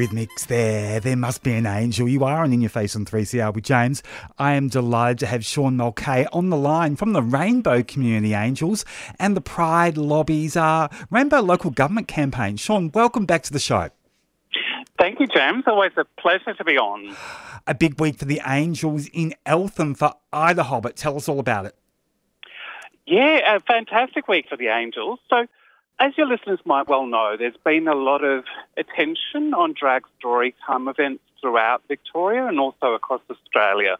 Eurythmics there. There must be an angel. You are on In Your Face on 3CR with James. I am delighted to have Sean Mulcahy on the line from the Rainbow Community Angels and the Pride Lobby's uh, Rainbow Local Government Campaign. Sean, welcome back to the show. Thank you, James. Always a pleasure to be on. A big week for the Angels in Eltham for IDAHOBIT. Tell us all about it. Yeah, a fantastic week for the Angels. So, as your listeners might well know, there's been a lot of attention on drag story time events throughout Victoria and also across Australia.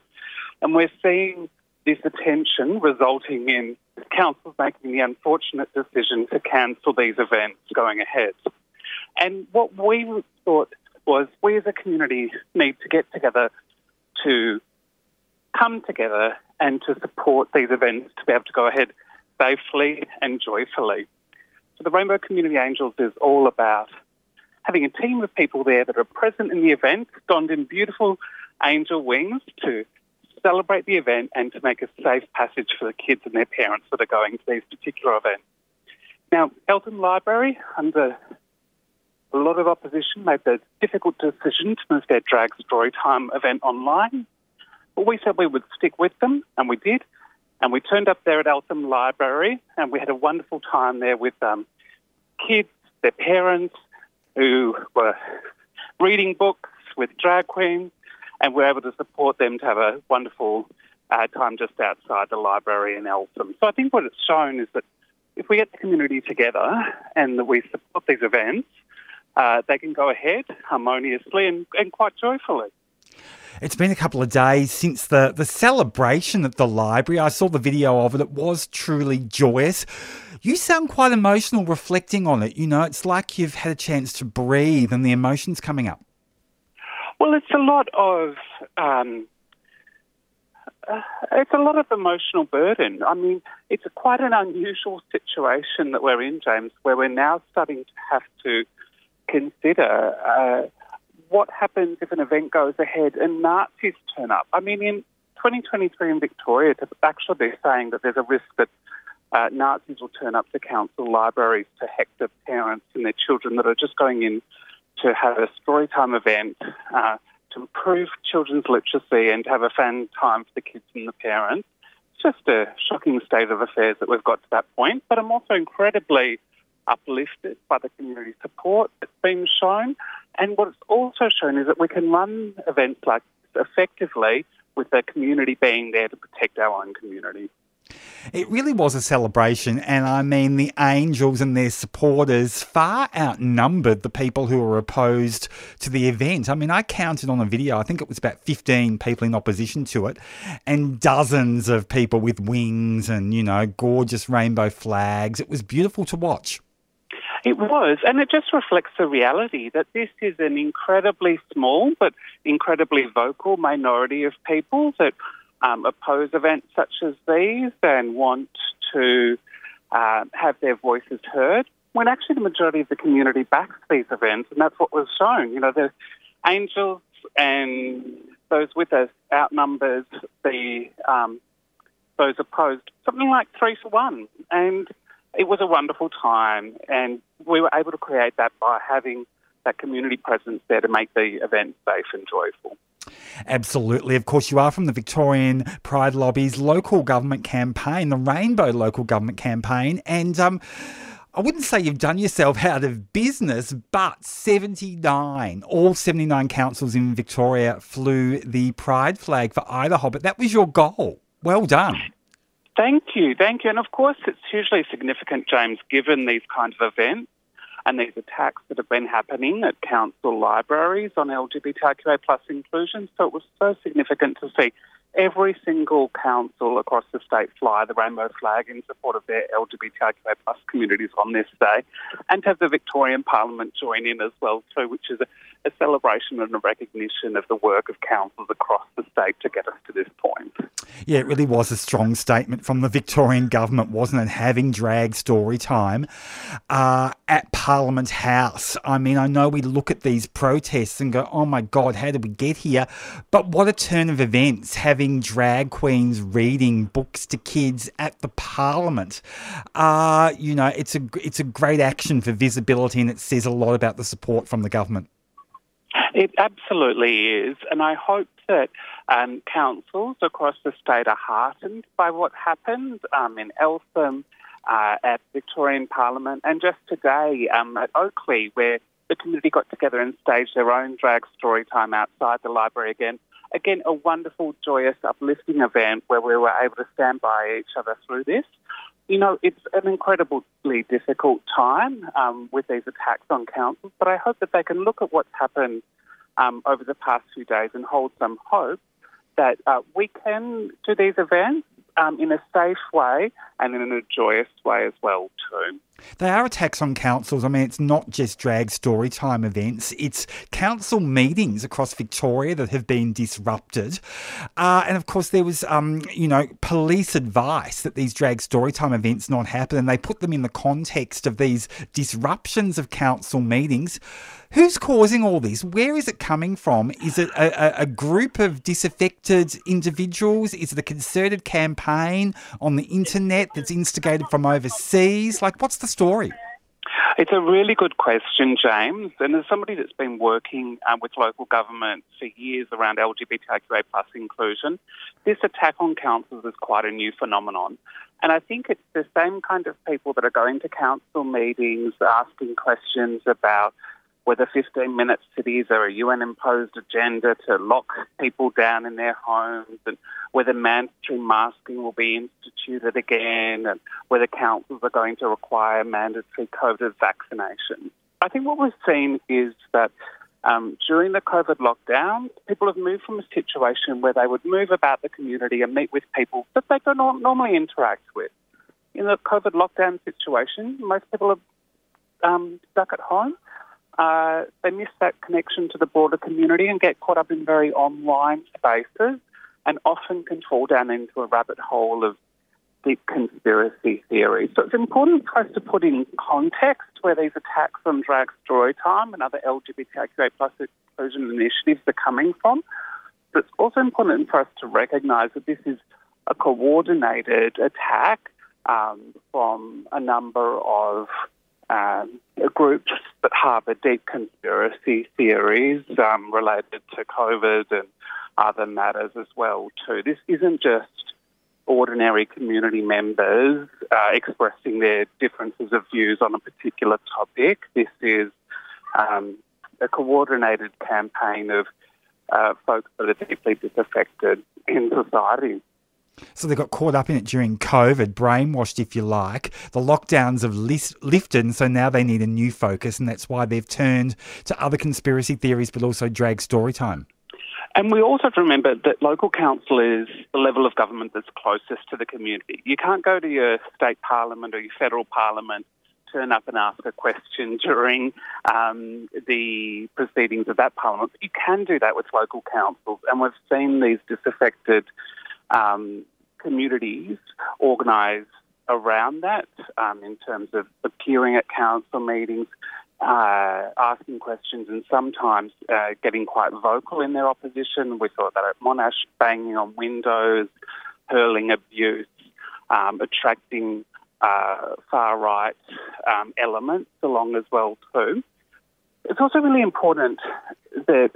And we're seeing this attention resulting in councils making the unfortunate decision to cancel these events going ahead. And what we thought was we as a community need to get together to come together and to support these events to be able to go ahead safely and joyfully. So the Rainbow Community Angels is all about having a team of people there that are present in the event, donned in beautiful angel wings to celebrate the event and to make a safe passage for the kids and their parents that are going to these particular events. Now, Eltham Library, under a lot of opposition, made the difficult decision to move their drag story time event online. But we said we would stick with them, and we did. And we turned up there at Eltham Library and we had a wonderful time there with um, kids, their parents, who were reading books with drag queens, and we were able to support them to have a wonderful uh, time just outside the library in Eltham. So I think what it's shown is that if we get the community together and that we support these events, uh, they can go ahead harmoniously and, and quite joyfully. It's been a couple of days since the, the celebration at the library. I saw the video of it. It was truly joyous. You sound quite emotional reflecting on it. You know, it's like you've had a chance to breathe and the emotions coming up. Well, it's a lot of um, uh, it's a lot of emotional burden. I mean, it's quite an unusual situation that we're in, James, where we're now starting to have to consider uh, what happens if an event goes ahead and Nazis turn up? I mean, in 2023 in Victoria, to actually be saying that there's a risk that uh, Nazis will turn up to council libraries to hector parents and their children that are just going in to have a storytime event uh, to improve children's literacy and to have a fun time for the kids and the parents. It's just a shocking state of affairs that we've got to that point. But I'm also incredibly uplifted by the community support that's been shown. And what it's also shown is that we can run events like this effectively with the community being there to protect our own community. It really was a celebration, and I mean, the Angels and their supporters far outnumbered the people who were opposed to the event. I mean, I counted on a video, I think it was about 15 people in opposition to it, and dozens of people with wings and, you know, gorgeous rainbow flags. It was beautiful to watch. It was, and it just reflects the reality that this is an incredibly small but incredibly vocal minority of people that um, oppose events such as these and want to uh, have their voices heard. When actually the majority of the community backs these events, and that's what was shown. You know, the angels and those with us outnumbers the um, those opposed something like three to one, and it was a wonderful time, and we were able to create that by having that community presence there to make the event safe and joyful. Absolutely. Of course, you are from the Victorian Pride Lobby's local government campaign, the Rainbow Local Government Campaign, and um, I wouldn't say you've done yourself out of business, but 79, all 79 councils in Victoria flew the Pride flag for IDAHOBIT. That was your goal. Well done. Thank you, thank you. And of course, it's hugely significant, James, given these kinds of events and these attacks that have been happening at council libraries on LGBTQA plus inclusion. So it was so significant to see every single council across the state fly the rainbow flag in support of their LGBTQA plus communities on this day, and to have the Victorian Parliament join in as well too, which is a, celebration and a recognition of the work of councils across the state to get us to this point. Yeah, it really was a strong statement from the Victorian government, wasn't it? Having drag story time uh, at Parliament House. I mean, I know we look at these protests and go, oh my God, how did we get here? But what a turn of events having drag queens reading books to kids at the Parliament. Uh, you know, it's a, it's a great action for visibility and it says a lot about the support from the government. It absolutely is, and I hope that um, councils across the state are heartened by what happened um, in Eltham, uh, at Victorian Parliament, and just today um, at Oakleigh, where the community got together and staged their own drag story time outside the library again. Again, a wonderful, joyous, uplifting event where we were able to stand by each other through this. You know, it's an incredibly difficult time um, with these attacks on councils, but I hope that they can look at what's happened um, over the past few days and hold some hope that uh, we can do these events um, in a safe way and in a joyous way as well too. They are attacks on councils. I mean, it's not just drag story time events, it's council meetings across Victoria that have been disrupted. Uh, and of course, there was, um, you know, police advice that these drag story time events not happen, and they put them in the context of these disruptions of council meetings. Who's causing all this? Where is it coming from? Is it a, a, group of disaffected individuals? Is it a concerted campaign on the internet that's instigated from overseas? Like, what's the story? It's a really good question, James. And as somebody that's been working um, with local government for years around LGBTQA plus inclusion, this attack on councils is quite a new phenomenon. And I think it's the same kind of people that are going to council meetings asking questions about whether 15 minute cities are a UN imposed agenda to lock people down in their homes, and whether mandatory masking will be instituted again, and whether councils are going to require mandatory COVID vaccination. I think what we've seen is that um, during the COVID lockdown, people have moved from a situation where they would move about the community and meet with people that they don't normally interact with. In the COVID lockdown situation, most people are um, stuck at home uh, they miss that connection to the broader community and get caught up in very online spaces and often can fall down into a rabbit hole of deep conspiracy theories. So it's important for us to put in context where these attacks on drag story time and other LGBTQA plus inclusion initiatives are coming from. But it's also important for us to recognise that this is a coordinated attack um, from a number of um, groups that harbour deep conspiracy theories um, related to COVID and other matters as well too. This isn't just ordinary community members uh, expressing their differences of views on a particular topic. This is um, a coordinated campaign of uh, folks that are deeply disaffected in society. So they got caught up in it during COVID, brainwashed, if you like. The lockdowns have lifted, and so now they need a new focus, and that's why they've turned to other conspiracy theories, but also drag story time. And we also have to remember that local council is the level of government that's closest to the community. You can't go to your state parliament or your federal parliament, turn up and ask a question during um, the proceedings of that parliament. But you can do that with local councils, and we've seen these disaffected um, communities organise around that um, in terms of appearing at council meetings, uh, asking questions, and sometimes uh, getting quite vocal in their opposition. We saw that at Monash, banging on windows, hurling abuse, um, attracting uh, far right um, elements along as well too. It's also really important that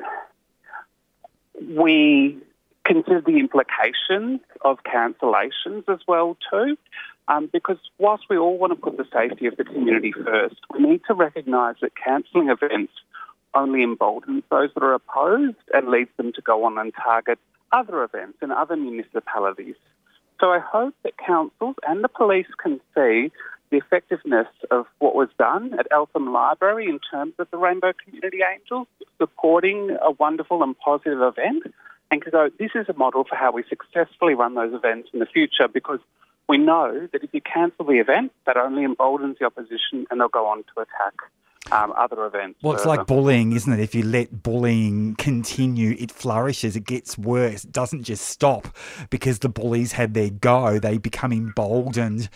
we consider the implications of cancellations as well too. Um, because whilst we all want to put the safety of the community first, we need to recognise that cancelling events only emboldens those that are opposed and leads them to go on and target other events in other municipalities. So I hope that councils and the police can see the effectiveness of what was done at Eltham Library in terms of the Rainbow Community Angels, supporting a wonderful and positive event and go, this is a model for how we successfully run those events in the future because we know that if you cancel the event, that only emboldens the opposition and they'll go on to attack um, other events. Well, it's like bullying, isn't it? If you let bullying continue, it flourishes, it gets worse. It doesn't just stop because the bullies had their go. They become emboldened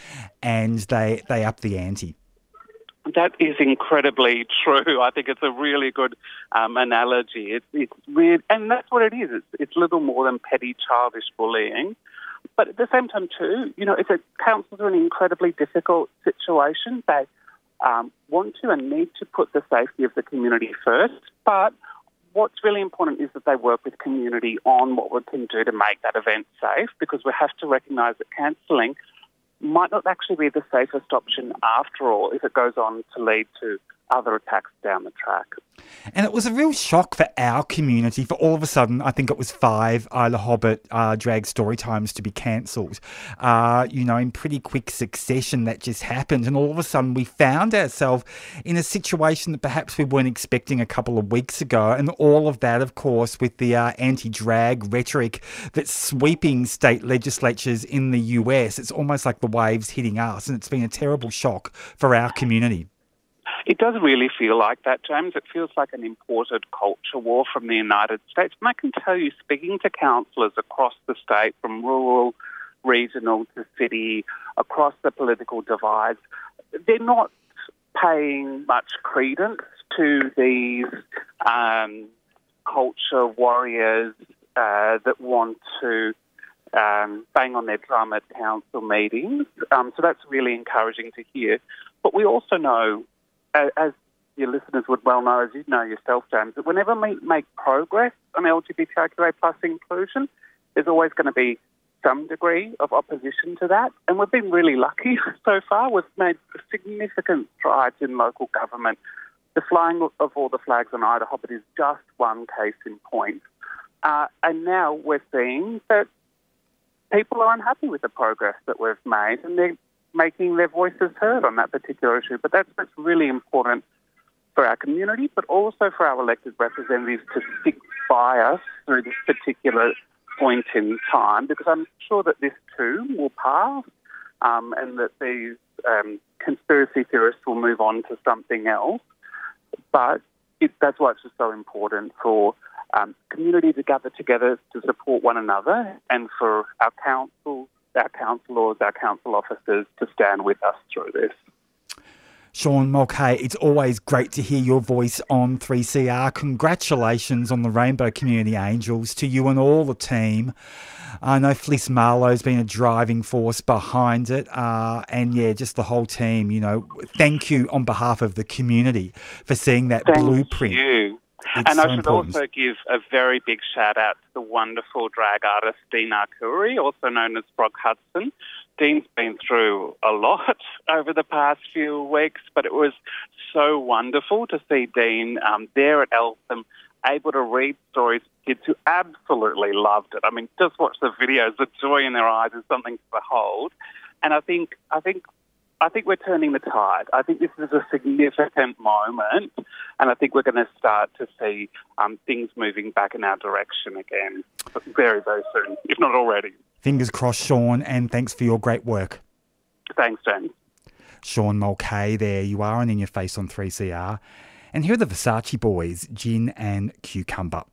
and they, they up the ante. That is incredibly true. I think it's a really good um, analogy. It's, it's weird, and that's what it is. It's, it's little more than petty childish bullying. But at the same time, too, you know, it's a councils are in an incredibly difficult situation. They um, want to and need to put the safety of the community first, but what's really important is that they work with community on what we can do to make that event safe because we have to recognise that cancelling might not actually be the safest option after all if it goes on to lead to other attacks down the track. And it was a real shock for our community for all of a sudden, I think it was five IDAHOBIT uh, drag story times to be cancelled. Uh, you know, in pretty quick succession, that just happened. And all of a sudden, we found ourselves in a situation that perhaps we weren't expecting a couple of weeks ago. And all of that, of course, with the uh, anti drag rhetoric that's sweeping state legislatures in the US. It's almost like the waves hitting us. And it's been a terrible shock for our community. It does really feel like that, James. It feels like an imported culture war from the United States. And I can tell you, speaking to councillors across the state, from rural, regional to city, across the political divides, they're not paying much credence to these um, culture warriors uh, that want to um, bang on their drum at council meetings. Um, so that's really encouraging to hear. But we also know as your listeners would well know, as you know yourself, James, that whenever we make progress on LGBTIQA plus inclusion, there's always going to be some degree of opposition to that. And we've been really lucky so far. We've made significant strides in local government. The flying of all the flags on IDAHOBIT is just one case in point. Uh, and now we're seeing that people are unhappy with the progress that we've made and they're making their voices heard on that particular issue. But that's, that's really important for our community, but also for our elected representatives to stick by us through this particular point in time, because I'm sure that this too will pass um, and that these um, conspiracy theorists will move on to something else. But it, that's why it's just so important for um, community to gather together to support one another and for our councils our councillors, our council officers to stand with us through this. Sean Mulcahy, it's always great to hear your voice on 3CR. Congratulations on the Rainbow Community Angels to you and all the team. I know Fliss Marlowe's been a driving force behind it. Uh, and yeah, just the whole team, you know, thank you on behalf of the community for seeing that thank blueprint. You. It's and so I should important. also give a very big shout out to the wonderful drag artist Dean Arcuri, also known as Brock Hudson. Dean's been through a lot over the past few weeks, but it was so wonderful to see Dean um, there at Eltham able to read stories to kids who absolutely loved it. I mean, just watch the videos. The joy in their eyes is something to behold. And I think I think I think we're turning the tide. I think this is a significant moment, and I think we're going to start to see um, things moving back in our direction again very, very soon, if not already. Fingers crossed, Sean, and thanks for your great work. Thanks, James. Sean Mulcahy, there you are, and in your face on 3CR. And here are the Versace boys, Gin and Cucumber.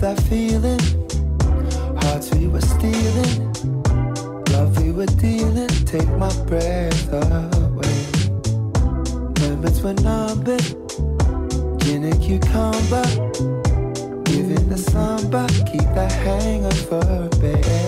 That feeling. Hearts we were stealing. Love we were dealing. Take my breath away. Moments were numbing. Gin and cucumber. Giving the samba. Keep the hangover, babe.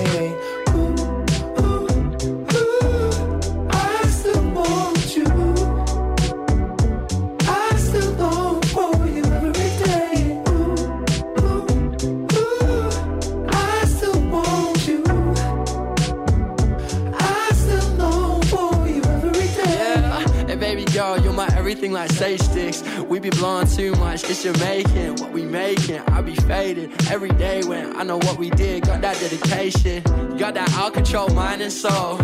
Everything like sage sticks. We be blowing too much, it's Jamaican. What we making, I be faded every day when I know what we did. Got that dedication, got that out control mind and soul.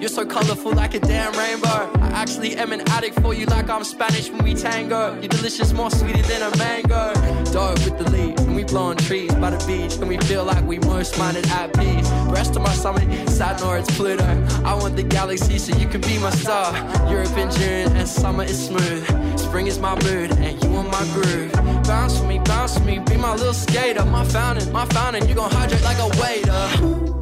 You're so colorful like a damn rainbow. I actually am an addict for you like I'm Spanish when we tango. You're delicious, more sweeter than a mango. Dog with the leaves, and we blowing trees by the beach, and we feel like we most minded at peace. Rest of my summit, side north, Pluto. I want the galaxy so you can be my star. Europe and June, and summer is smooth. Spring is my mood, and you on my groove. Bounce for me, bounce for me, be my little skater. My fountain, my fountain, you gon' hydrate like a waiter.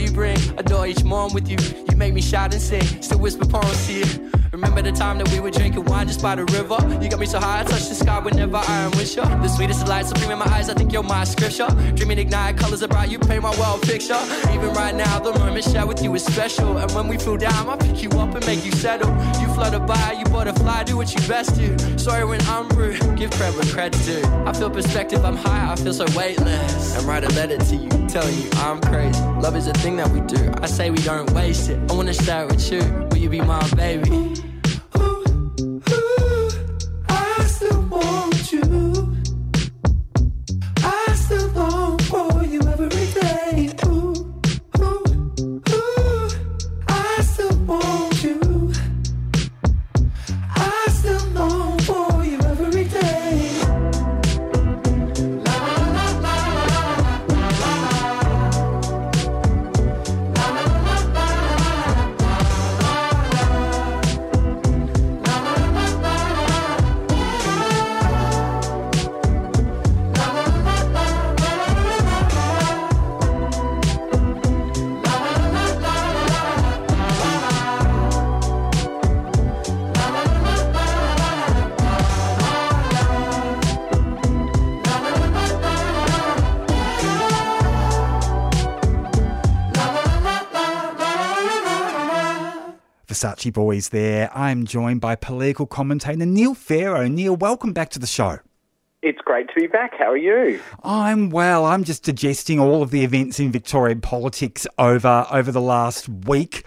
You bring, adore each morn with you. You make me shout and sing, still whisper poems to you. Remember the time that we were drinking wine just by the river? You got me so high, I touch the sky whenever I am with you. The sweetest light supreme in my eyes, I think you're my scripture. Dreaming ignite colors about you, paint my world picture. Even right now, the moment shared with you is special. And when we feel down, I pick you up and make you settle. You flutter by, you butterfly, do what you best do. Sorry when I'm rude, give credit where due. I feel perspective, I'm high, I feel so weightless. And write a letter to you, telling you I'm crazy. Love is a thing that we do. I say we don't waste it. I wanna start with you. Will you be my baby? Versace Boys there. I'm joined by political commentator Neil Pharaoh. Neil, welcome back to the show. It's great to be back. How are you? I'm well. I'm just digesting all of the events in Victorian politics over over the last week.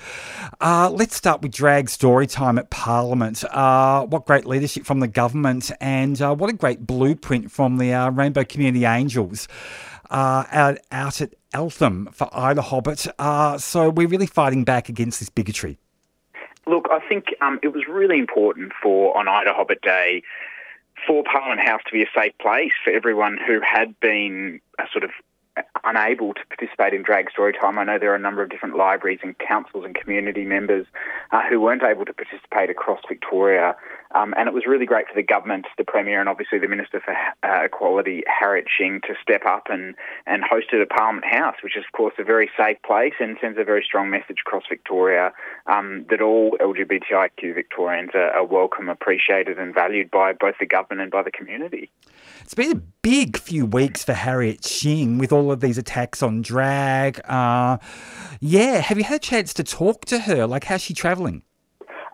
Uh, let's start with drag story time at Parliament. Uh, what great leadership from the government, and uh, what a great blueprint from the uh, Rainbow Community Angels uh, out, out at Eltham for IDAHOBIT. Uh, so we're really fighting back against this bigotry. Look, I think um, it was really important for on IDAHOBIT Day for Parliament House to be a safe place for everyone who had been a sort of unable to participate in drag story time. I know there are a number of different libraries and councils and community members uh, who weren't able to participate across Victoria. Um, and it was really great for the government, the Premier, and obviously the Minister for uh, Equality, Harriet Shing, to step up and, and host it at Parliament House, which is, of course, a very safe place and sends a very strong message across Victoria um, that all LGBTIQ Victorians are, are welcome, appreciated, and valued by both the government and by the community. It's been a big few weeks for Harriet Shing with all of these attacks on drag. Uh, yeah, have you had a chance to talk to her? Like, how's she travelling?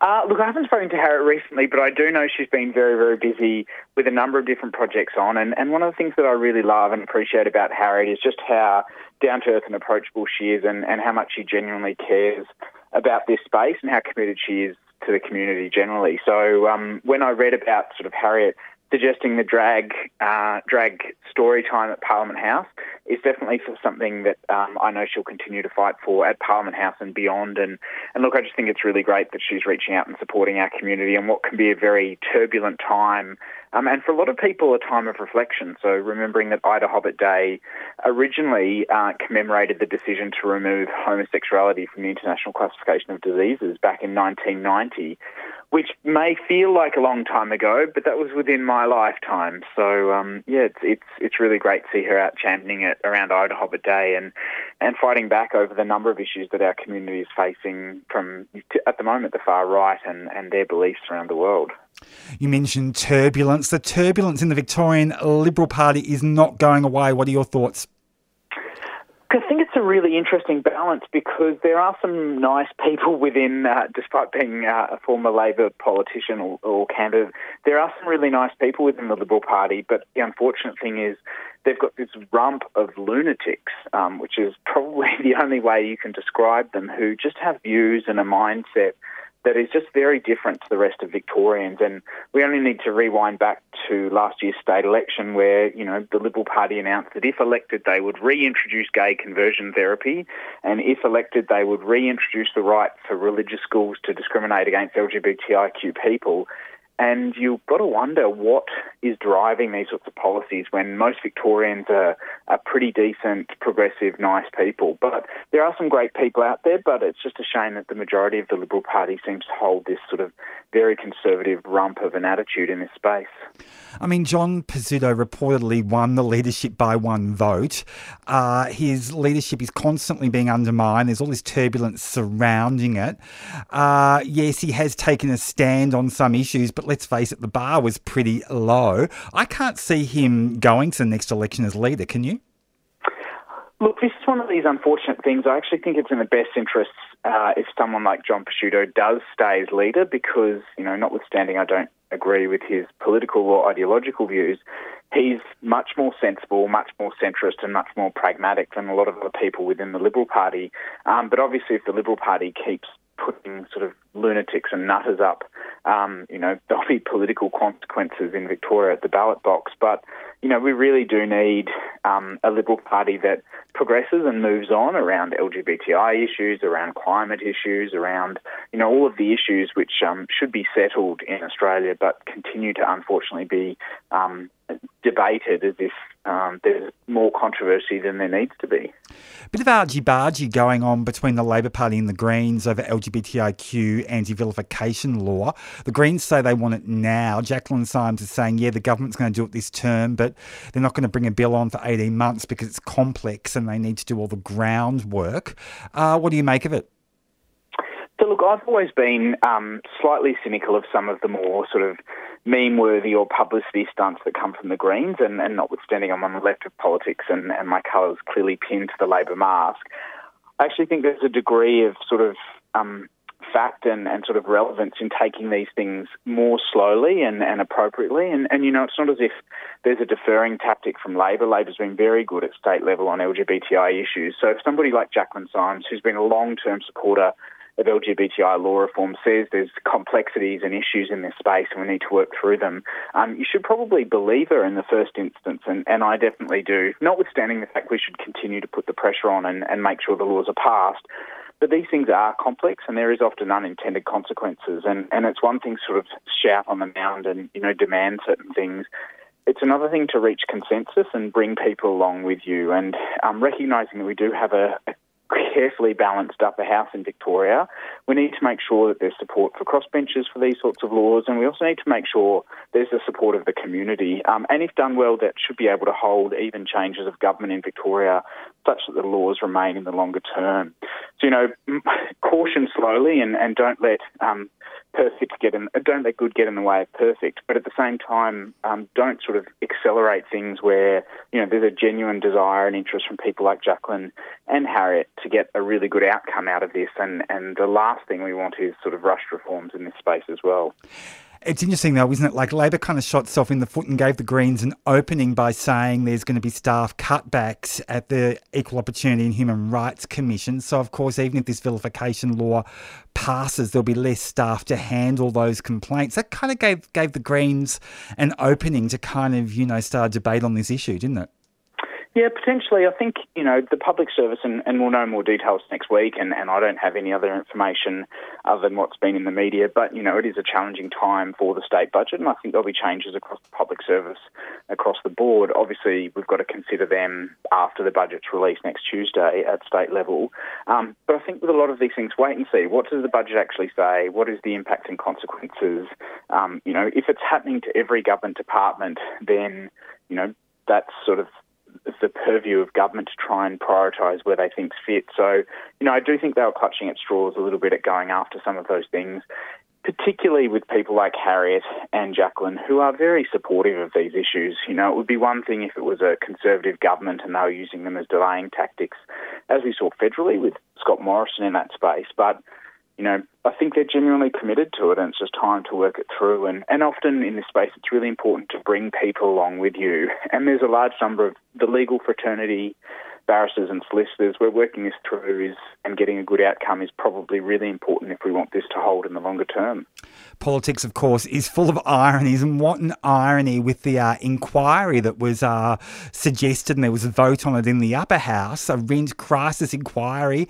Uh, look, I haven't spoken to Harriet recently, but I do know she's been very, very busy with a number of different projects on. And, and one of the things that I really love and appreciate about Harriet is just how down to earth and approachable she is and, and how much she genuinely cares about this space and how committed she is to the community generally. So um, when I read about sort of Harriet suggesting the drag uh, drag story time at Parliament House is definitely something that um, I know she'll continue to fight for at Parliament House and beyond. And, and look, I just think it's really great that she's reaching out and supporting our community in what can be a very turbulent time. Um, and for a lot of people, a time of reflection. So remembering that IDAHOBIT Day originally uh, commemorated the decision to remove homosexuality from the International Classification of Diseases back in 1990 which may feel like a long time ago, but that was within my lifetime. So um, yeah, it's it's it's really great to see her out championing it around IDAHOBIT Day and and fighting back over the number of issues that our community is facing from at the moment the far right and and their beliefs around the world. You mentioned turbulence. The turbulence in the Victorian Liberal Party is not going away. What are your thoughts? I think it's a really interesting balance because there are some nice people within, uh, despite being uh, a former Labor politician or, or, candidate, there are some really nice people within the Liberal Party. But the unfortunate thing is they've got this rump of lunatics, um, which is probably the only way you can describe them, who just have views and a mindset that is just very different to the rest of Victorians. And we only need to rewind back to last year's state election where, you know, the Liberal Party announced that if elected, they would reintroduce gay conversion therapy. And if elected, they would reintroduce the right for religious schools to discriminate against LGBTIQ people. And you've got to wonder what is driving these sorts of policies when most Victorians are, are pretty decent, progressive, nice people. But there are some great people out there, but it's just a shame that the majority of the Liberal Party seems to hold this sort of very conservative rump of an attitude in this space. I mean, John Pesutto reportedly won the leadership by one vote. Uh, his leadership is constantly being undermined. There's all this turbulence surrounding it. Uh, yes, he has taken a stand on some issues, but let's face it, the bar was pretty low. I can't see him going to the next election as leader, can you? Look, this is one of these unfortunate things. I actually think it's in the best interests uh, if someone like John Pesutto does stay as leader, because, you know, notwithstanding I don't agree with his political or ideological views, he's much more sensible, much more centrist, and much more pragmatic than a lot of other people within the Liberal Party. Um, but obviously, if the Liberal Party keeps putting sort of lunatics and nutters up, um, you know, there'll be political consequences in Victoria at the ballot box. But, you know, we really do need um, a Liberal Party that progresses and moves on around LGBTI issues, around climate issues, around, you know, all of the issues which um, should be settled in Australia but continue to unfortunately be um, debated as if um, there's more controversy than there needs to be. Bit of argy bargy going on between the Labor Party and the Greens over LGBTIQ anti vilification law. The Greens say they want it now. Jaclyn Symes is saying, yeah, the government's going to do it this term, but they're not going to bring a bill on for 18 months because it's complex and they need to do all the groundwork. Uh, what do you make of it? So, look, I've always been um, slightly cynical of some of the more sort of meme worthy or publicity stunts that come from the Greens, and, and notwithstanding I'm on the left of politics and, and my colours clearly pinned to the Labor mask, I actually think there's a degree of sort of um, fact and, and sort of relevance in taking these things more slowly and, and appropriately. And, and, you know, it's not as if there's a deferring tactic from Labor. Labor's been very good at state level on LGBTI issues. So if somebody like Jaclyn Symes, who's been a long term supporter of LGBTI law reform says there's complexities and issues in this space and we need to work through them, um, you should probably believe her in the first instance, and, and I definitely do, notwithstanding the fact we should continue to put the pressure on and, and make sure the laws are passed. But these things are complex and there is often unintended consequences. And, and it's one thing to sort of shout on the mound and, you know, demand certain things. It's another thing to reach consensus and bring people along with you. And um, recognising that we do have a, a carefully balanced upper house in Victoria. We need to make sure that there's support for crossbenchers for these sorts of laws, and we also need to make sure there's the support of the community. Um, and if done well, that should be able to hold even changes of government in Victoria such that the laws remain in the longer term. So, you know, caution slowly and, and don't let um, perfect get in, don't let good get in the way of perfect. But at the same time, um, don't sort of accelerate things where you know there's a genuine desire and interest from people like Jacqueline and Harriet to get a really good outcome out of this. And and the last thing we want is sort of rushed reforms in this space as well. It's interesting though, isn't it? Like Labor kind of shot itself in the foot and gave the Greens an opening by saying there's going to be staff cutbacks at the Equal Opportunity and Human Rights Commission. So, of course, even if this vilification law passes, there'll be less staff to handle those complaints. That kind of gave gave the Greens an opening to kind of you know start a debate on this issue, didn't it? Yeah, potentially. I think, you know, the public service, and, and we'll know more details next week, and, and I don't have any other information other than what's been in the media, but, you know, it is a challenging time for the state budget, and I think there'll be changes across the public service across the board. Obviously, we've got to consider them after the budget's released next Tuesday at state level. Um, but I think with a lot of these things, wait and see. What does the budget actually say? What is the impact and consequences? Um, you know, if it's happening to every government department, then, you know, that's sort of the purview of government to try and prioritise where they think's fit. So, you know, I do think they were clutching at straws a little bit at going after some of those things, particularly with people like Harriet and Jacqueline, who are very supportive of these issues. You know, it would be one thing if it was a Conservative government and they were using them as delaying tactics, as we saw federally with Scott Morrison in that space, but you know, I think they're genuinely committed to it and it's just time to work it through. And, and often in this space, it's really important to bring people along with you. And there's a large number of the legal fraternity, barristers and solicitors, we're working this through is, and getting a good outcome is probably really important if we want this to hold in the longer term. Politics, of course, is full of ironies, and what an irony with the uh, inquiry that was uh, suggested, and there was a vote on it in the upper house, a rent crisis inquiry.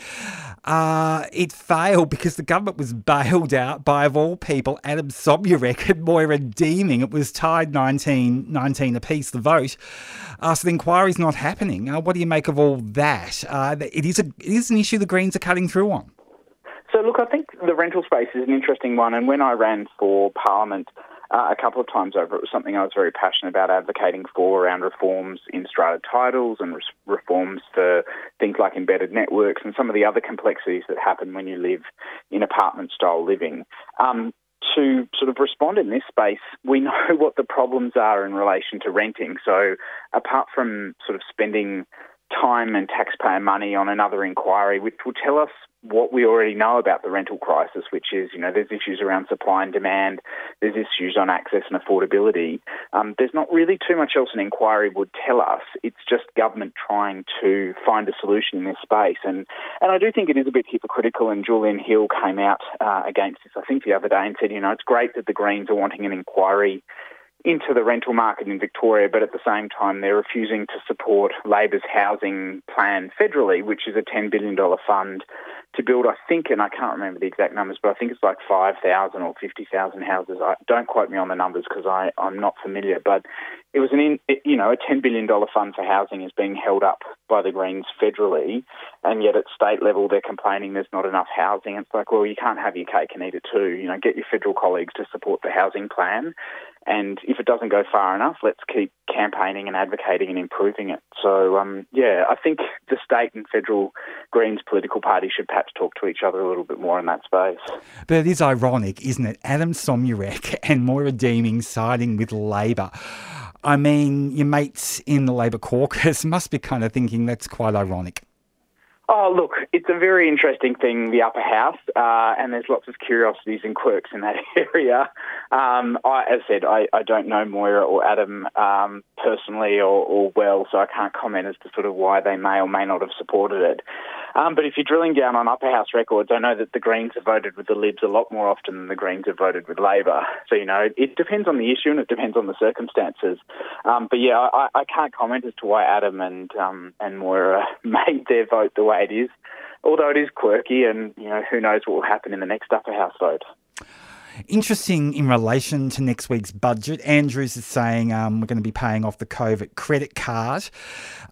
Uh, it failed because the government was bailed out by, of all people, Adem Somyurek and Moira Deeming. It was tied 19, 19 apiece, the vote. Uh, so the inquiry's not happening. What do you make of all that? Uh, it, is a, it is an issue the Greens are cutting through on. So, look, I think the rental space is an interesting one. And when I ran for Parliament uh, a couple of times over, it was something I was very passionate about advocating for around reforms in strata titles and res- reforms for things like embedded networks and some of the other complexities that happen when you live in apartment style living. Um, to sort of respond in this space, we know what the problems are in relation to renting. So, apart from sort of spending time and taxpayer money on another inquiry, which will tell us what we already know about the rental crisis, which is, you know, there's issues around supply and demand, there's issues on access and affordability. Um, there's not really too much else an inquiry would tell us. It's just government trying to find a solution in this space. And, and I do think it is a bit hypocritical, and Julian Hill came out uh, against this, I think, the other day and said, you know, it's great that the Greens are wanting an inquiry into the rental market in Victoria, but at the same time, they're refusing to support Labor's housing plan federally, which is a $10 billion fund to build, I think, and I can't remember the exact numbers, but I think it's like 5,000 or 50,000 houses. I, don't quote me on the numbers because I'm not familiar, but it was an, in, you know, a $10 billion fund for housing is being held up by the Greens federally, and yet at state level they're complaining there's not enough housing. It's like, well, you can't have your cake and eat it too. You know, get your federal colleagues to support the housing plan, and if it doesn't go far enough, let's keep campaigning and advocating and improving it. So, um, yeah, I think the state and federal Greens political parties should perhaps talk to each other a little bit more in that space. But it is ironic, isn't it? Adem Somyurek and Moira Deeming siding with Labor. I mean, your mates in the Labor caucus must be kind of thinking that's quite ironic. Oh, look, it's a very interesting thing, the upper house, uh, and there's lots of curiosities and quirks in that area. Um, I, as I said, I, I, don't know Moira or Adam um, personally or, or, well, so I can't comment as to sort of why they may or may not have supported it. Um, but if you're drilling down on upper house records, I know that the Greens have voted with the Libs a lot more often than the Greens have voted with Labor. So, you know, it depends on the issue and it depends on the circumstances. Um, but yeah, I, I, can't comment as to why Adam and, um, and Moira made their vote the way it is. Although it is quirky, and you know who knows what will happen in the next upper house vote. Interesting in relation to next week's budget. Andrews is saying um, we're going to be paying off the COVID credit card,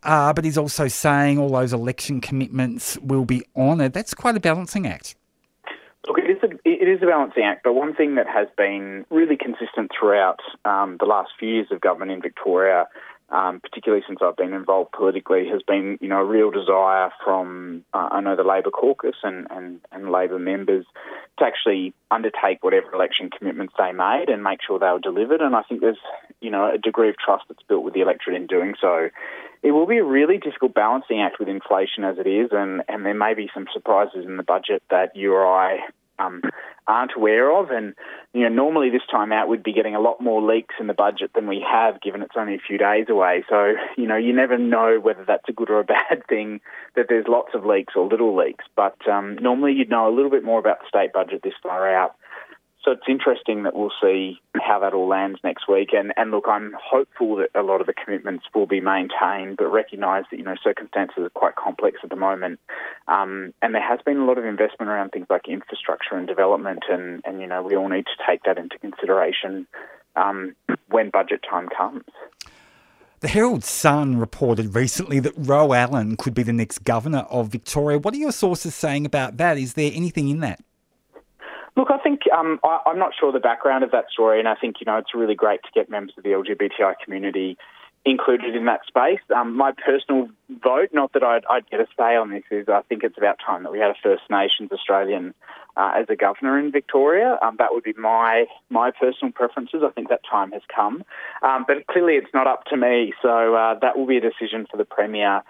uh, but he's also saying all those election commitments will be honoured. That's quite a balancing act. Look, it is a it is a balancing act, but one thing that has been really consistent throughout um, the last few years of government in Victoria um, particularly since I've been involved politically, has been you know a real desire from uh, I know the Labor caucus and, and, and Labor members to actually undertake whatever election commitments they made and make sure they were delivered. And I think there's you know a degree of trust that's built with the electorate in doing so. It will be a really difficult balancing act with inflation as it is, and, and there may be some surprises in the budget that you or I um, aren't aware of. And you know, normally this time out we'd be getting a lot more leaks in the budget than we have, given it's only a few days away. So you know, you never know whether that's a good or a bad thing that there's lots of leaks or little leaks. But um, normally you'd know a little bit more about the state budget this far out. So it's interesting that we'll see how that all lands next week. And, and look, I'm hopeful that a lot of the commitments will be maintained, but recognise that, you know, circumstances are quite complex at the moment. Um, and there has been a lot of investment around things like infrastructure and development. And, and you know, we all need to take that into consideration um, when budget time comes. The Herald Sun reported recently that Ro Allen could be the next governor of Victoria. What are your sources saying about that? Is there anything in that? Look, I think um, I, am not sure the background of that story, and I think you know it's really great to get members of the LGBTI community included in that space. Um, my personal vote, not that I'd, I'd, get a say on this, is I think it's about time that we had a First Nations Australian uh, as a governor in Victoria. Um, that would be my my personal preferences. I think that time has come, um, but clearly it's not up to me. So uh, that will be a decision for the premier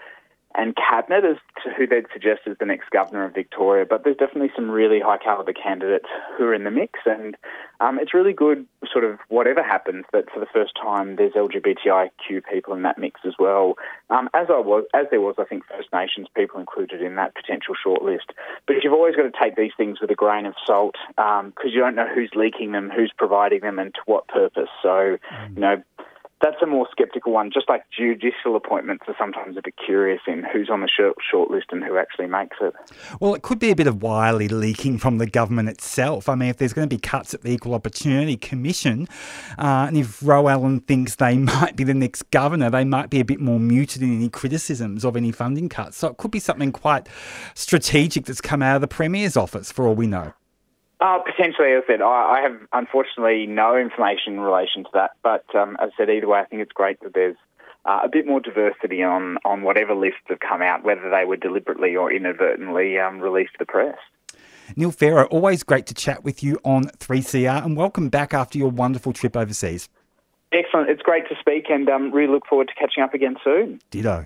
and cabinet as to who they'd suggest as the next governor of Victoria. But there's definitely some really high caliber candidates who are in the mix, and um, it's really good, sort of whatever happens, that for the first time there's LGBTIQ people in that mix as well. Um, as I was, as there was, I think First Nations people included in that potential shortlist. But you've always got to take these things with a grain of salt because um, you don't know who's leaking them, who's providing them, and to what purpose. So, you know, that's a more sceptical one. Just like judicial appointments are sometimes a bit curious in who's on the short, list and who actually makes it. Well, it could be a bit of wily leaking from the government itself. I mean, if there's going to be cuts at the Equal Opportunity Commission, uh, and if Ro Allen thinks they might be the next governor, they might be a bit more muted in any criticisms of any funding cuts. So it could be something quite strategic that's come out of the Premier's office, for all we know. Uh, potentially, as I said, I, I, have unfortunately no information in relation to that. But um, as I said, either way, I think it's great that there's uh, a bit more diversity on, on whatever lists have come out, whether they were deliberately or inadvertently um, released to the press. Neil Pharaoh, always great to chat with you on 3CR and welcome back after your wonderful trip overseas. Excellent. It's great to speak and um, really look forward to catching up again soon. Ditto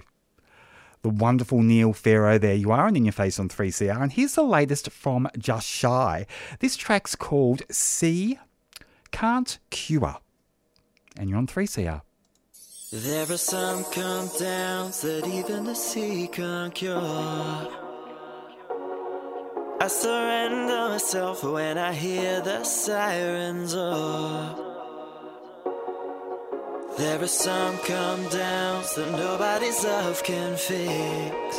the wonderful Neil Pharaoh. There you are, and in your face on 3CR. And here's the latest from Just Shy. This track's called Sea Can't Cure. And you're on 3CR. There are some come downs that even the sea can't cure. I surrender myself when I hear the sirens roar. There are some come downs that nobody's love can fix.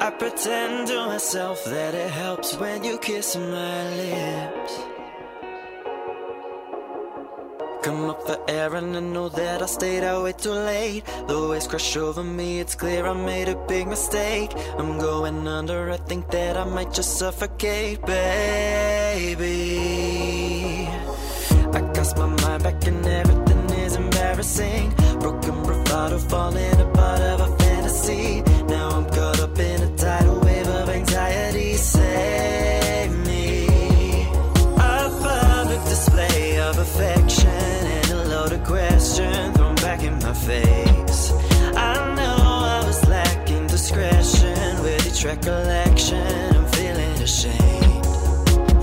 I pretend to myself that it helps when you kiss my lips. Come up for air and I know that I stayed out way too late. The waves crash over me, it's clear I made a big mistake. I'm going under, I think that I might just suffocate, baby. Embarrassing. Broken bravado, falling apart of a fantasy. Now I'm caught up in a tidal wave of anxiety. Save me. A public display of affection and a load of questions thrown back in my face. I know I was lacking discretion with each recollection. I'm feeling ashamed.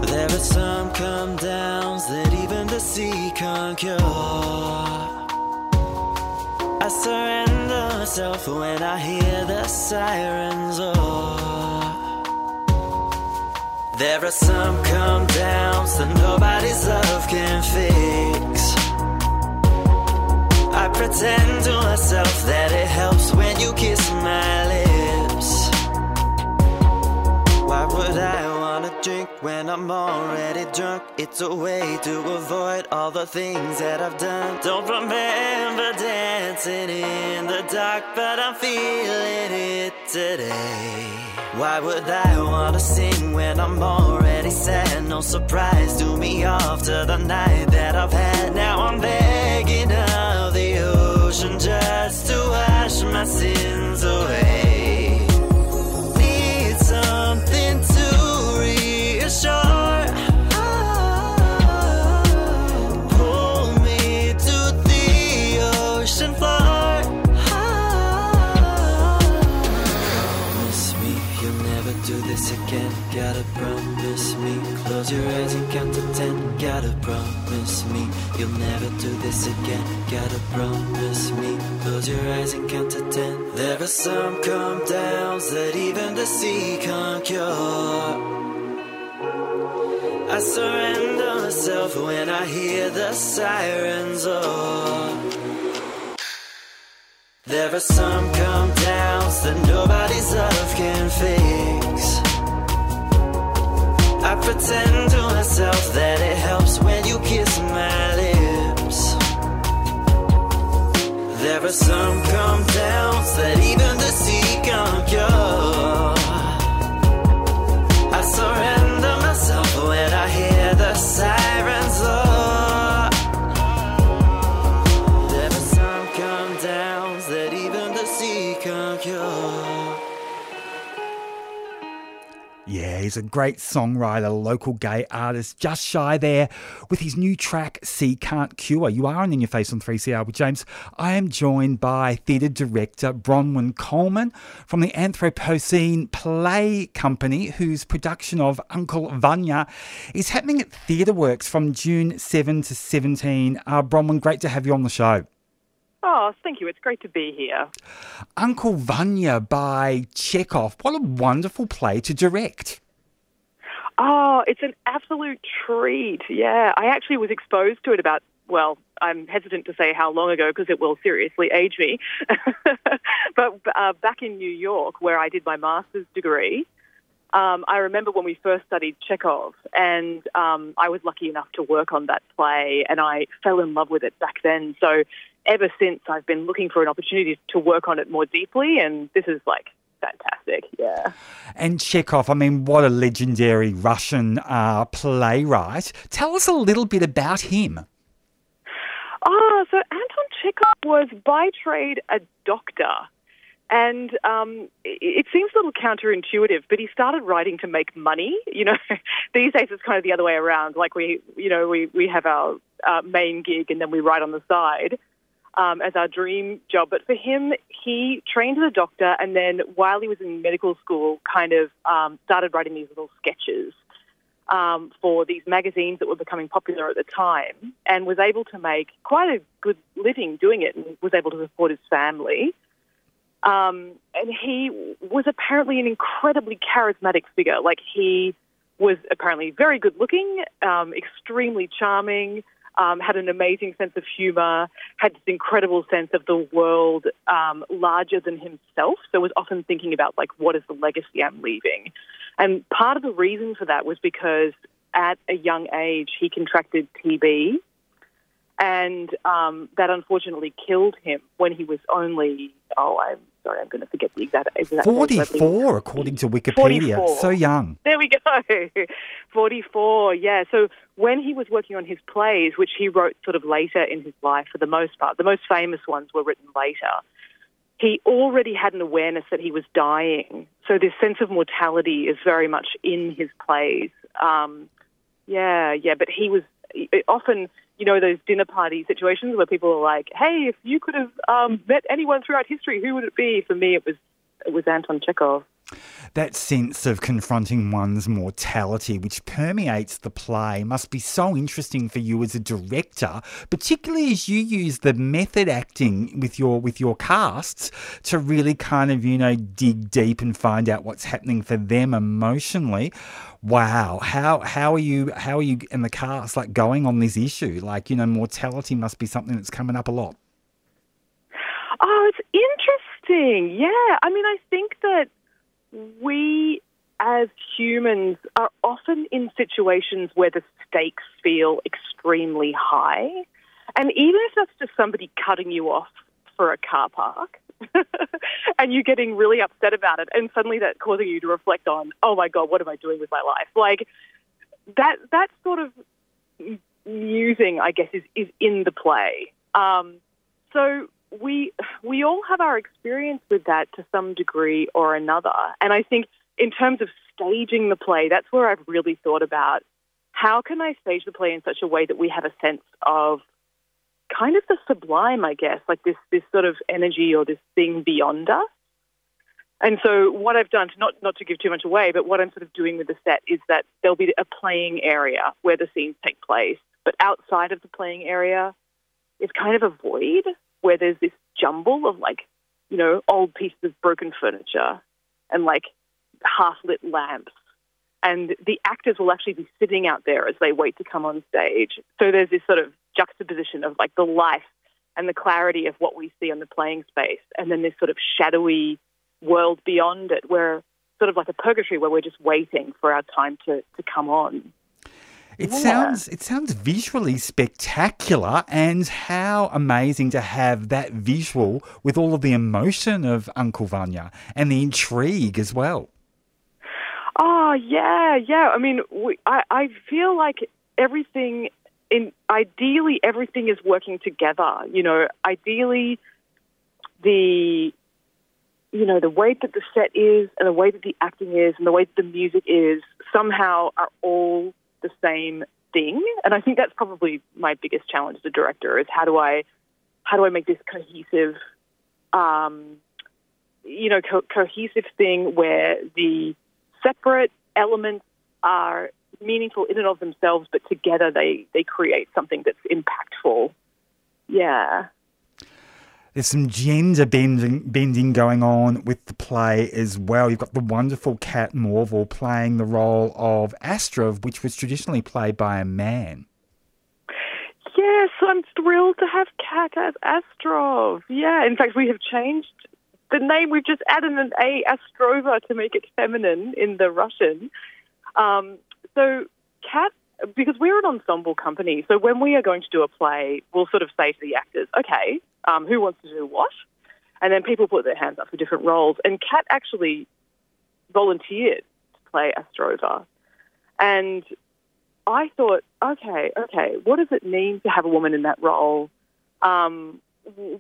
There are some come downs that even the sea can't cure. I surrender myself when I hear the sirens roar. There are some come downs that nobody's love can fix. I pretend to myself that it helps when you kiss my lips. Why would I when I'm already drunk? It's a way to avoid all the things that I've done. Don't remember dancing in the dark, but I'm feeling it today. Why would I wanna sing when I'm already sad? No surprise, do me to the night that I've had. Now I'm begging of the ocean just to wash my sins away. Gotta promise me. Close your eyes and count to ten. Gotta promise me you'll never do this again. Gotta promise me. Close your eyes and count to ten. There are some come downs that even the sea can't cure. I surrender myself when I hear the sirens roar. There are some come downs that nobody's love can fix. I pretend to myself that it helps when you kiss my lips. There are some come downs that even the he's a great songwriter, local gay artist, just shy there with his new track, Sea Can't Cure. You are on In Your Face on 3CR with James. I am joined by theatre director Bronwen Coleman from the Anthropocene Play Company, whose production of Uncle Vanya is happening at Theatre Works from June 7 to 17. Uh, Bronwen, great to have you on the show. Oh, thank you. It's great to be here. Uncle Vanya by Chekhov. What a wonderful play to direct. Oh, it's an absolute treat. Yeah, I actually was exposed to it about, well, I'm hesitant to say how long ago because it will seriously age me. but uh, back in New York, where I did my master's degree, um, I remember when we first studied Chekhov, and um, I was lucky enough to work on that play, and I fell in love with it back then. So ever since, I've been looking for an opportunity to work on it more deeply, and this is like fantastic. Yeah. And Chekhov, I mean, what a legendary Russian uh, playwright. Tell us a little bit about him. Oh, so Anton Chekhov was by trade a doctor. And um, it, seems a little counterintuitive, but he started writing to make money. You know, these days it's kind of the other way around. Like we, you know, we, we have our uh, main gig and then we write on the side um, as our dream job. But for him, he trained as a doctor, and then while he was in medical school, kind of um, started writing these little sketches um, for these magazines that were becoming popular at the time, and was able to make quite a good living doing it, and was able to support his family. Um, and he was apparently an incredibly charismatic figure. Like he was apparently very good looking, um, extremely charming, um, had an amazing sense of humour, had this incredible sense of the world um, larger than himself. So was often thinking about like, what is the legacy I'm leaving? And part of the reason for that was because at a young age he contracted TB, and um, that unfortunately killed him when he was only oh I'm sorry I'm going to forget the exact exact 44 according to Wikipedia. 44. so young. There we go. 44 yeah. So when he was working on his plays which he wrote sort of later in his life for the most part the most famous ones were written later he already had an awareness that he was dying. So this sense of mortality is very much in his plays. Um, yeah yeah but he was often you know, those dinner party situations where people are like, "Hey, if you could have um, met anyone throughout history, who would it be?" For me, it was it was Anton Chekhov. That sense of confronting one's mortality, which permeates the play, must be so interesting for you as a director, particularly as you use the method acting with your with your casts to really kind of you know dig deep and find out what's happening for them emotionally. Wow, how how are you how are you in the cast like going on this issue? Like you know, mortality must be something that's coming up a lot. Oh, it's interesting. Yeah, I mean, I think that we as humans are often in situations where the stakes feel extremely high. And even if that's just somebody cutting you off for a car park and you're getting really upset about it, and suddenly that's causing you to reflect on, oh my God, what am I doing with my life? Like that, that sort of musing, I guess, is, is in the play. Um, so we we all have our experience with that to some degree or another. And I think in terms of staging the play, that's where I've really thought about how can I stage the play in such a way that we have a sense of kind of the sublime, I guess, like this this sort of energy or this thing beyond us. And so what I've done, to not not to give too much away, but what I'm sort of doing with the set is that there'll be a playing area where the scenes take place, but outside of the playing area is kind of a void where there's this jumble of like, you know, old pieces of broken furniture and like half lit lamps. And the actors will actually be sitting out there as they wait to come on stage. So there's this sort of juxtaposition of like the life and the clarity of what we see on the playing space, and then this sort of shadowy world beyond it, where sort of like a purgatory where we're just waiting for our time to, to come on. It yeah. sounds it sounds visually spectacular, and how amazing to have that visual with all of the emotion of Uncle Vanya and the intrigue as well. Oh yeah, yeah. I mean, we, I I feel like everything in ideally everything is working together. You know, ideally the you know, the way that the set is and the way that the acting is and the way that the music is somehow are all the same thing. And I think that's probably my biggest challenge as a director is how do I how do I make this cohesive um, you know, co- cohesive thing where the separate elements are meaningful in and of themselves, but together they, they create something that's impactful. Yeah. There's some gender bending, bending going on with the play as well. You've got the wonderful Kat Morville playing the role of Astrov, which was traditionally played by a man. Yes, I'm thrilled to have Kat as Astrov. Yeah, in fact, we have changed the name. We've just added an A Astrova to make it feminine in the Russian. Um, so, Kat, because we're an ensemble company, so when we are going to do a play, we'll sort of say to the actors, okay, um, who wants to do what? And then people put their hands up for different roles. And Kat actually volunteered to play Astrova. And I thought, okay, okay, what does it mean to have a woman in that role? Um,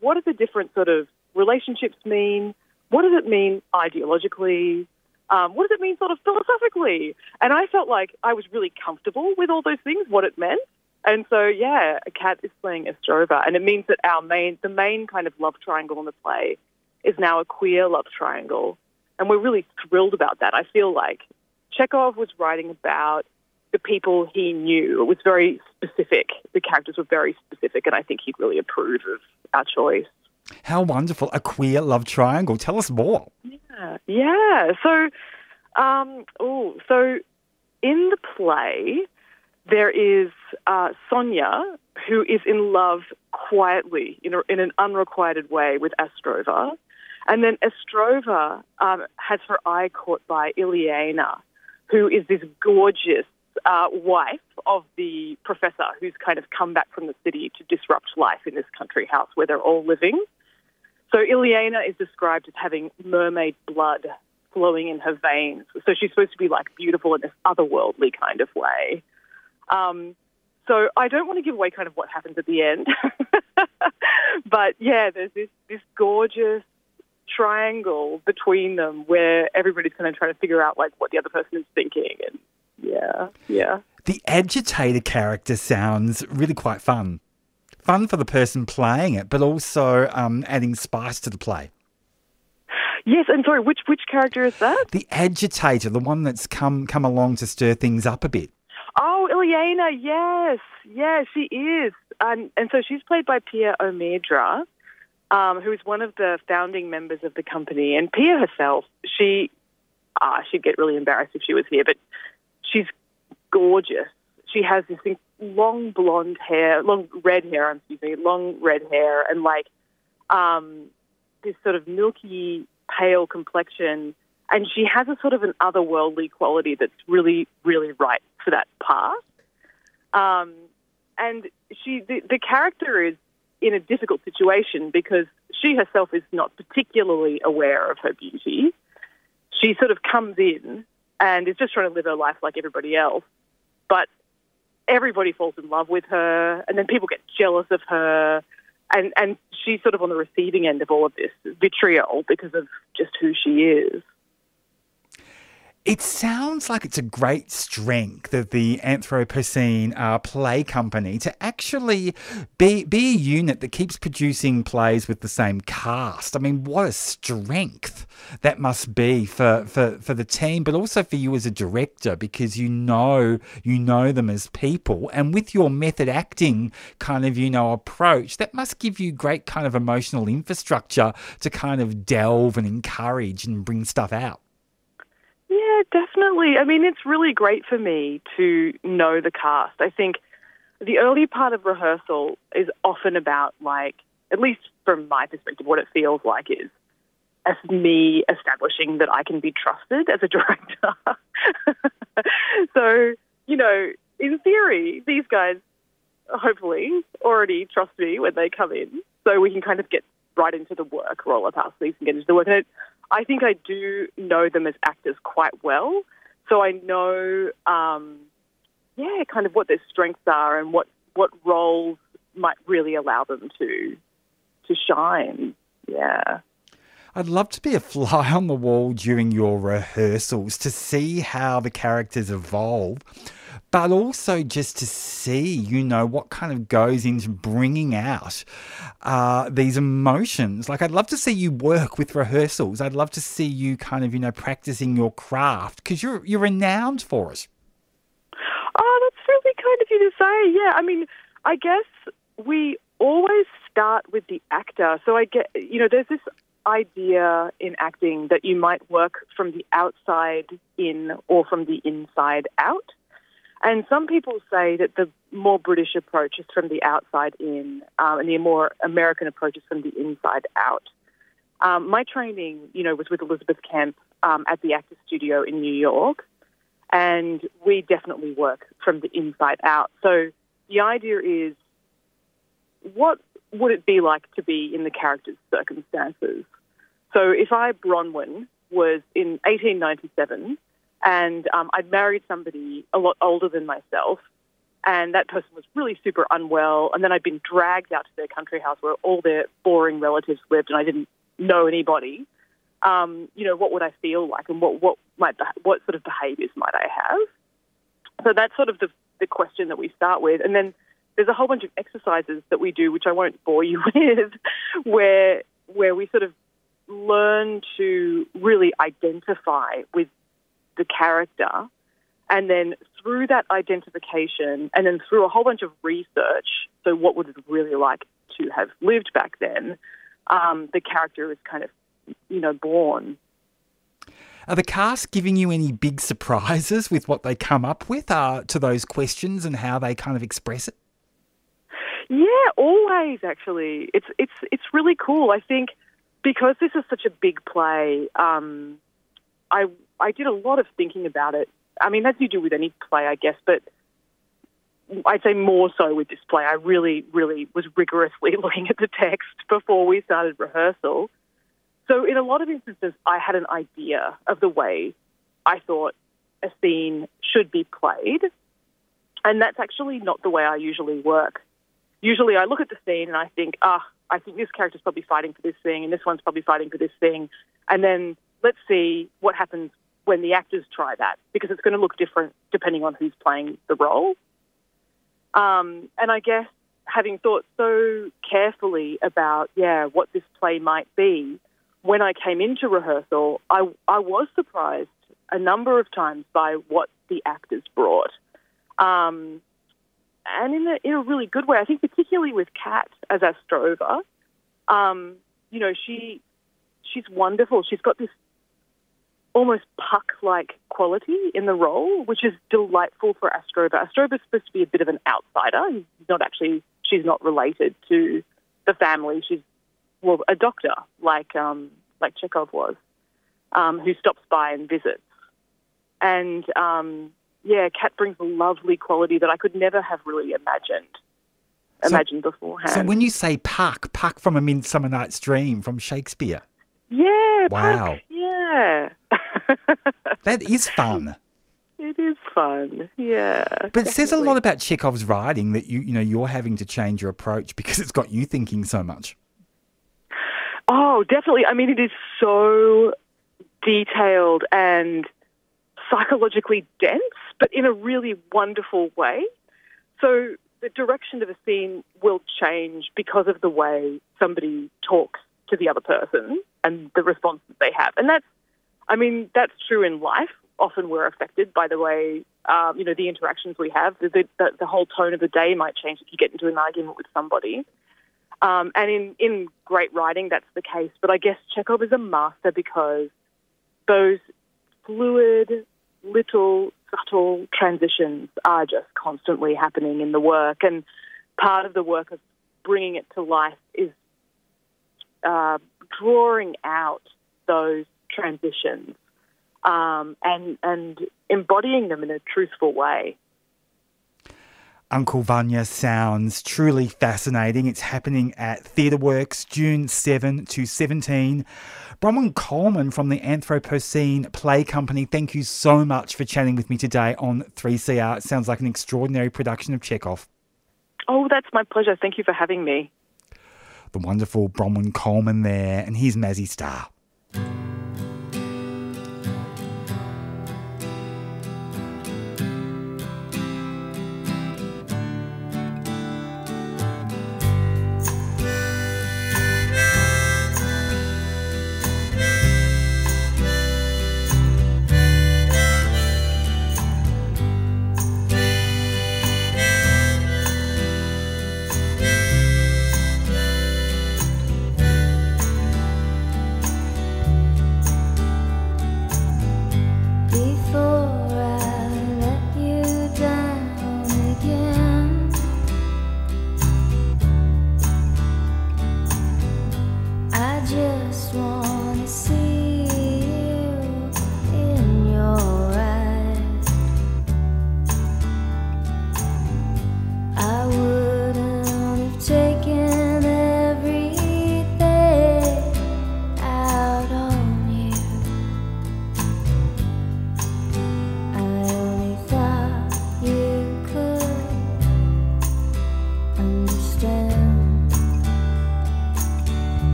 what do the different sort of relationships mean? What does it mean ideologically? Um, what does it mean sort of philosophically? And I felt like I was really comfortable with all those things, what it meant. And so, yeah, a Kat is playing Astrova, and it means that our main, the main kind of love triangle in the play is now a queer love triangle. And we're really thrilled about that. I feel like Chekhov was writing about the people he knew. It was very specific. The characters were very specific, and I think he'd really approve of our choice. How wonderful. A queer love triangle. Tell us more. Yeah. Yeah. So, um, oh, so in the play, there is uh, Sonia, who is in love quietly, in, a, in an unrequited way, with Astrova. And then Astrova um, has her eye caught by Ilyana, who is this gorgeous uh, wife of the professor who's kind of come back from the city to disrupt life in this country house where they're all living. So Ilyana is described as having mermaid blood flowing in her veins. So she's supposed to be like beautiful in this otherworldly kind of way. Um, so I don't want to give away kind of what happens at the end, but yeah, there's this this gorgeous triangle between them where everybody's kind of trying to figure out like what the other person is thinking, and yeah, yeah. The agitator character sounds really quite fun. Fun for the person playing it, but also um, adding spice to the play. Yes, and sorry, which which character is that? The agitator, the one that's come come along to stir things up a bit. Ilyana, yes, yeah, she is, and and so she's played by Pia Omedra, um, who is one of the founding members of the company. And Pia herself, she, ah, she'd get really embarrassed if she was here, but she's gorgeous. She has this long blonde hair, long red hair, I'm excuse me, long red hair, and like um, this sort of milky, pale complexion. And she has a sort of an otherworldly quality that's really, really right for that part. Um, and she, the, the character is in a difficult situation because she herself is not particularly aware of her beauty. She sort of comes in and is just trying to live her life like everybody else. But everybody falls in love with her, and then people get jealous of her, and and she's sort of on the receiving end of all of this vitriol because of just who she is. It sounds like it's a great strength of the Anthropocene uh, Play Company to actually be, be a unit that keeps producing plays with the same cast. I mean, what a strength that must be for, for, for the team, but also for you as a director because you know you know them as people, and with your method acting kind of you know approach, that must give you great kind of emotional infrastructure to kind of delve and encourage and bring stuff out. Yeah, definitely. I mean, it's really great for me to know the cast. I think the early part of rehearsal is often about, like, at least from my perspective, what it feels like is as me establishing that I can be trusted as a director. so, you know, in theory, these guys hopefully already trust me when they come in, so we can kind of get right into the work, roll up our sleeves and get into the work. And it, I think I do know them as actors quite well. So I know, um, yeah, kind of what their strengths are and what, what roles might really allow them to to shine. Yeah. I'd love to be a fly on the wall during your rehearsals to see how the characters evolve, but also just to see, you know, what kind of goes into bringing out uh, these emotions. Like, I'd love to see you work with rehearsals. I'd love to see you kind of, you know, practicing your craft because you're you're renowned for it. Oh, that's really kind of you to say. Yeah, I mean, I guess we always start with the actor. So I get, you know, there's this idea in acting that you might work from the outside in or from the inside out. And some people say that the more British approach is from the outside in, um, and the more American approach is from the inside out. Um, my training, you know, was with Elizabeth Kemp um, at the Actors Studio in New York, and we definitely work from the inside out. So the idea is, what would it be like to be in the character's circumstances? So if I, Bronwen, was in 1897 and um, I'd married somebody a lot older than myself, and that person was really super unwell, and then I'd been dragged out to their country house where all their boring relatives lived, and I didn't know anybody. Um, you know, what would I feel like, and what what might what sort of behaviours might I have? So that's sort of the the question that we start with, and then there's a whole bunch of exercises that we do, which I won't bore you with, where where we sort of learn to really identify with the character, and then through that identification, and then through a whole bunch of research, so what would it really like to have lived back then? Um, the character is kind of, you know, born. Are the cast giving you any big surprises with what they come up with uh, to those questions and how they kind of express it? Yeah, always. Actually, it's it's it's really cool. I think because this is such a big play, um, I I did a lot of thinking about it. I mean, as you do with any play, I guess, but I'd say more so with this play. I really, really was rigorously looking at the text before we started rehearsal. So, in a lot of instances, I had an idea of the way I thought a scene should be played, and that's actually not the way I usually work. Usually, I look at the scene and I think, ah, I think this character's probably fighting for this thing, and this one's probably fighting for this thing, and then let's see what happens when the actors try that because it's going to look different depending on who's playing the role. Um, and I guess having thought so carefully about, yeah, what this play might be, when I came into rehearsal, I, I was surprised a number of times by what the actors brought. Um, and in a, in a really good way. I think particularly with Kat as Astrova, um, you know, she she's wonderful. She's got this almost puck-like quality in the role, which is delightful for Astrova. Astrova's supposed to be a bit of an outsider. He's not actually, she's not related to the family. She's well, a doctor like um, like Chekhov was, um, who stops by and visits. And um, yeah, Kat brings a lovely quality that I could never have really imagined imagined so, beforehand. So when you say Puck, Puck from A Midsummer Night's Dream from Shakespeare. Yeah. Wow. Puck, yeah. that is fun. It is fun, yeah. But definitely. it says a lot about Chekhov's writing that you you know you're having to change your approach because it's got you thinking so much. Oh, definitely. I mean, it is so detailed and psychologically dense, but in a really wonderful way. So the direction of a scene will change because of the way somebody talks to the other person and the response that they have. And that's, I mean, that's true in life. Often we're affected by the way, um, you know, the interactions we have. The, the, the, whole tone of the day might change if you get into an argument with somebody. Um, and in, in great writing, that's the case. But I guess Chekhov is a master because those fluid, little, subtle transitions are just constantly happening in the work. And part of the work of bringing it to life is uh, drawing out those transitions um, and and embodying them in a truthful way. Uncle Vanya sounds truly fascinating. It's happening at TheatreWorks June 7 to 17. Bronwen Coleman from the Anthropocene Play Company, thank you so much for chatting with me today on 3CR. It sounds like an extraordinary production of Chekhov. Oh, that's my pleasure. Thank you for having me the wonderful Bronwen Coleman there, and here's Mazzy Star.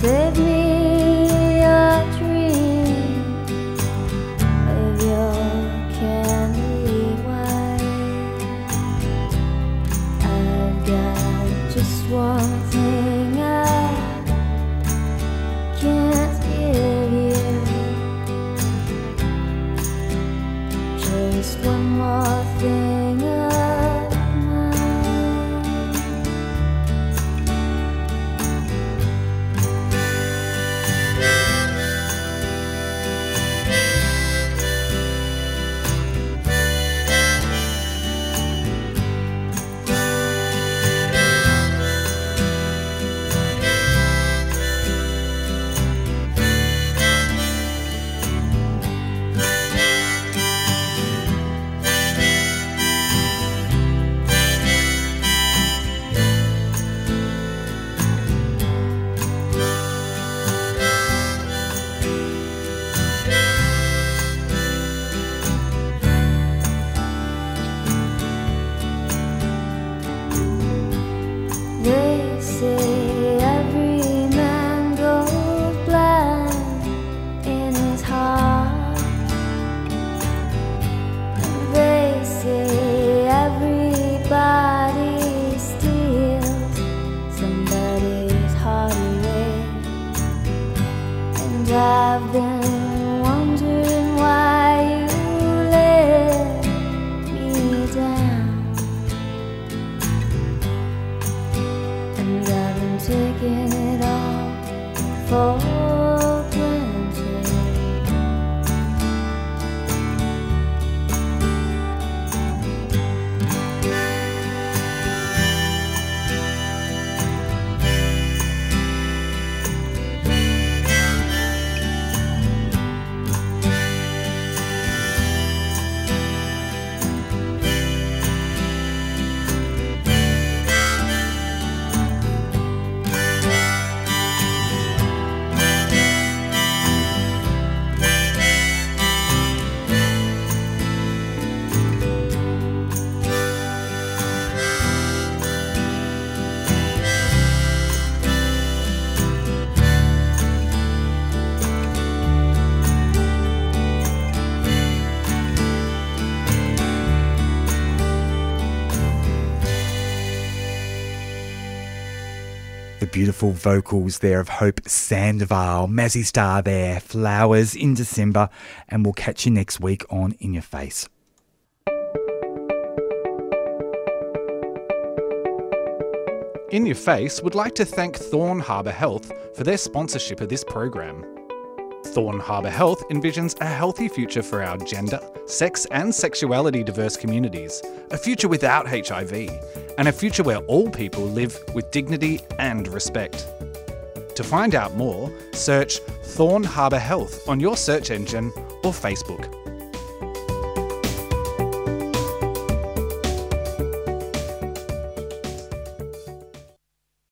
Save me for beautiful vocals there of Hope Sandoval, Mazzy Star there, Flowers in December, and we'll catch you next week on In Your Face. In Your Face would like to thank Thorn Harbour Health for their sponsorship of this program. Thorn Harbour Health envisions a healthy future for our gender, sex, and sexuality diverse communities, a future without HIV, and a future where all people live with dignity and respect. To find out more, search Thorn Harbour Health on your search engine or Facebook.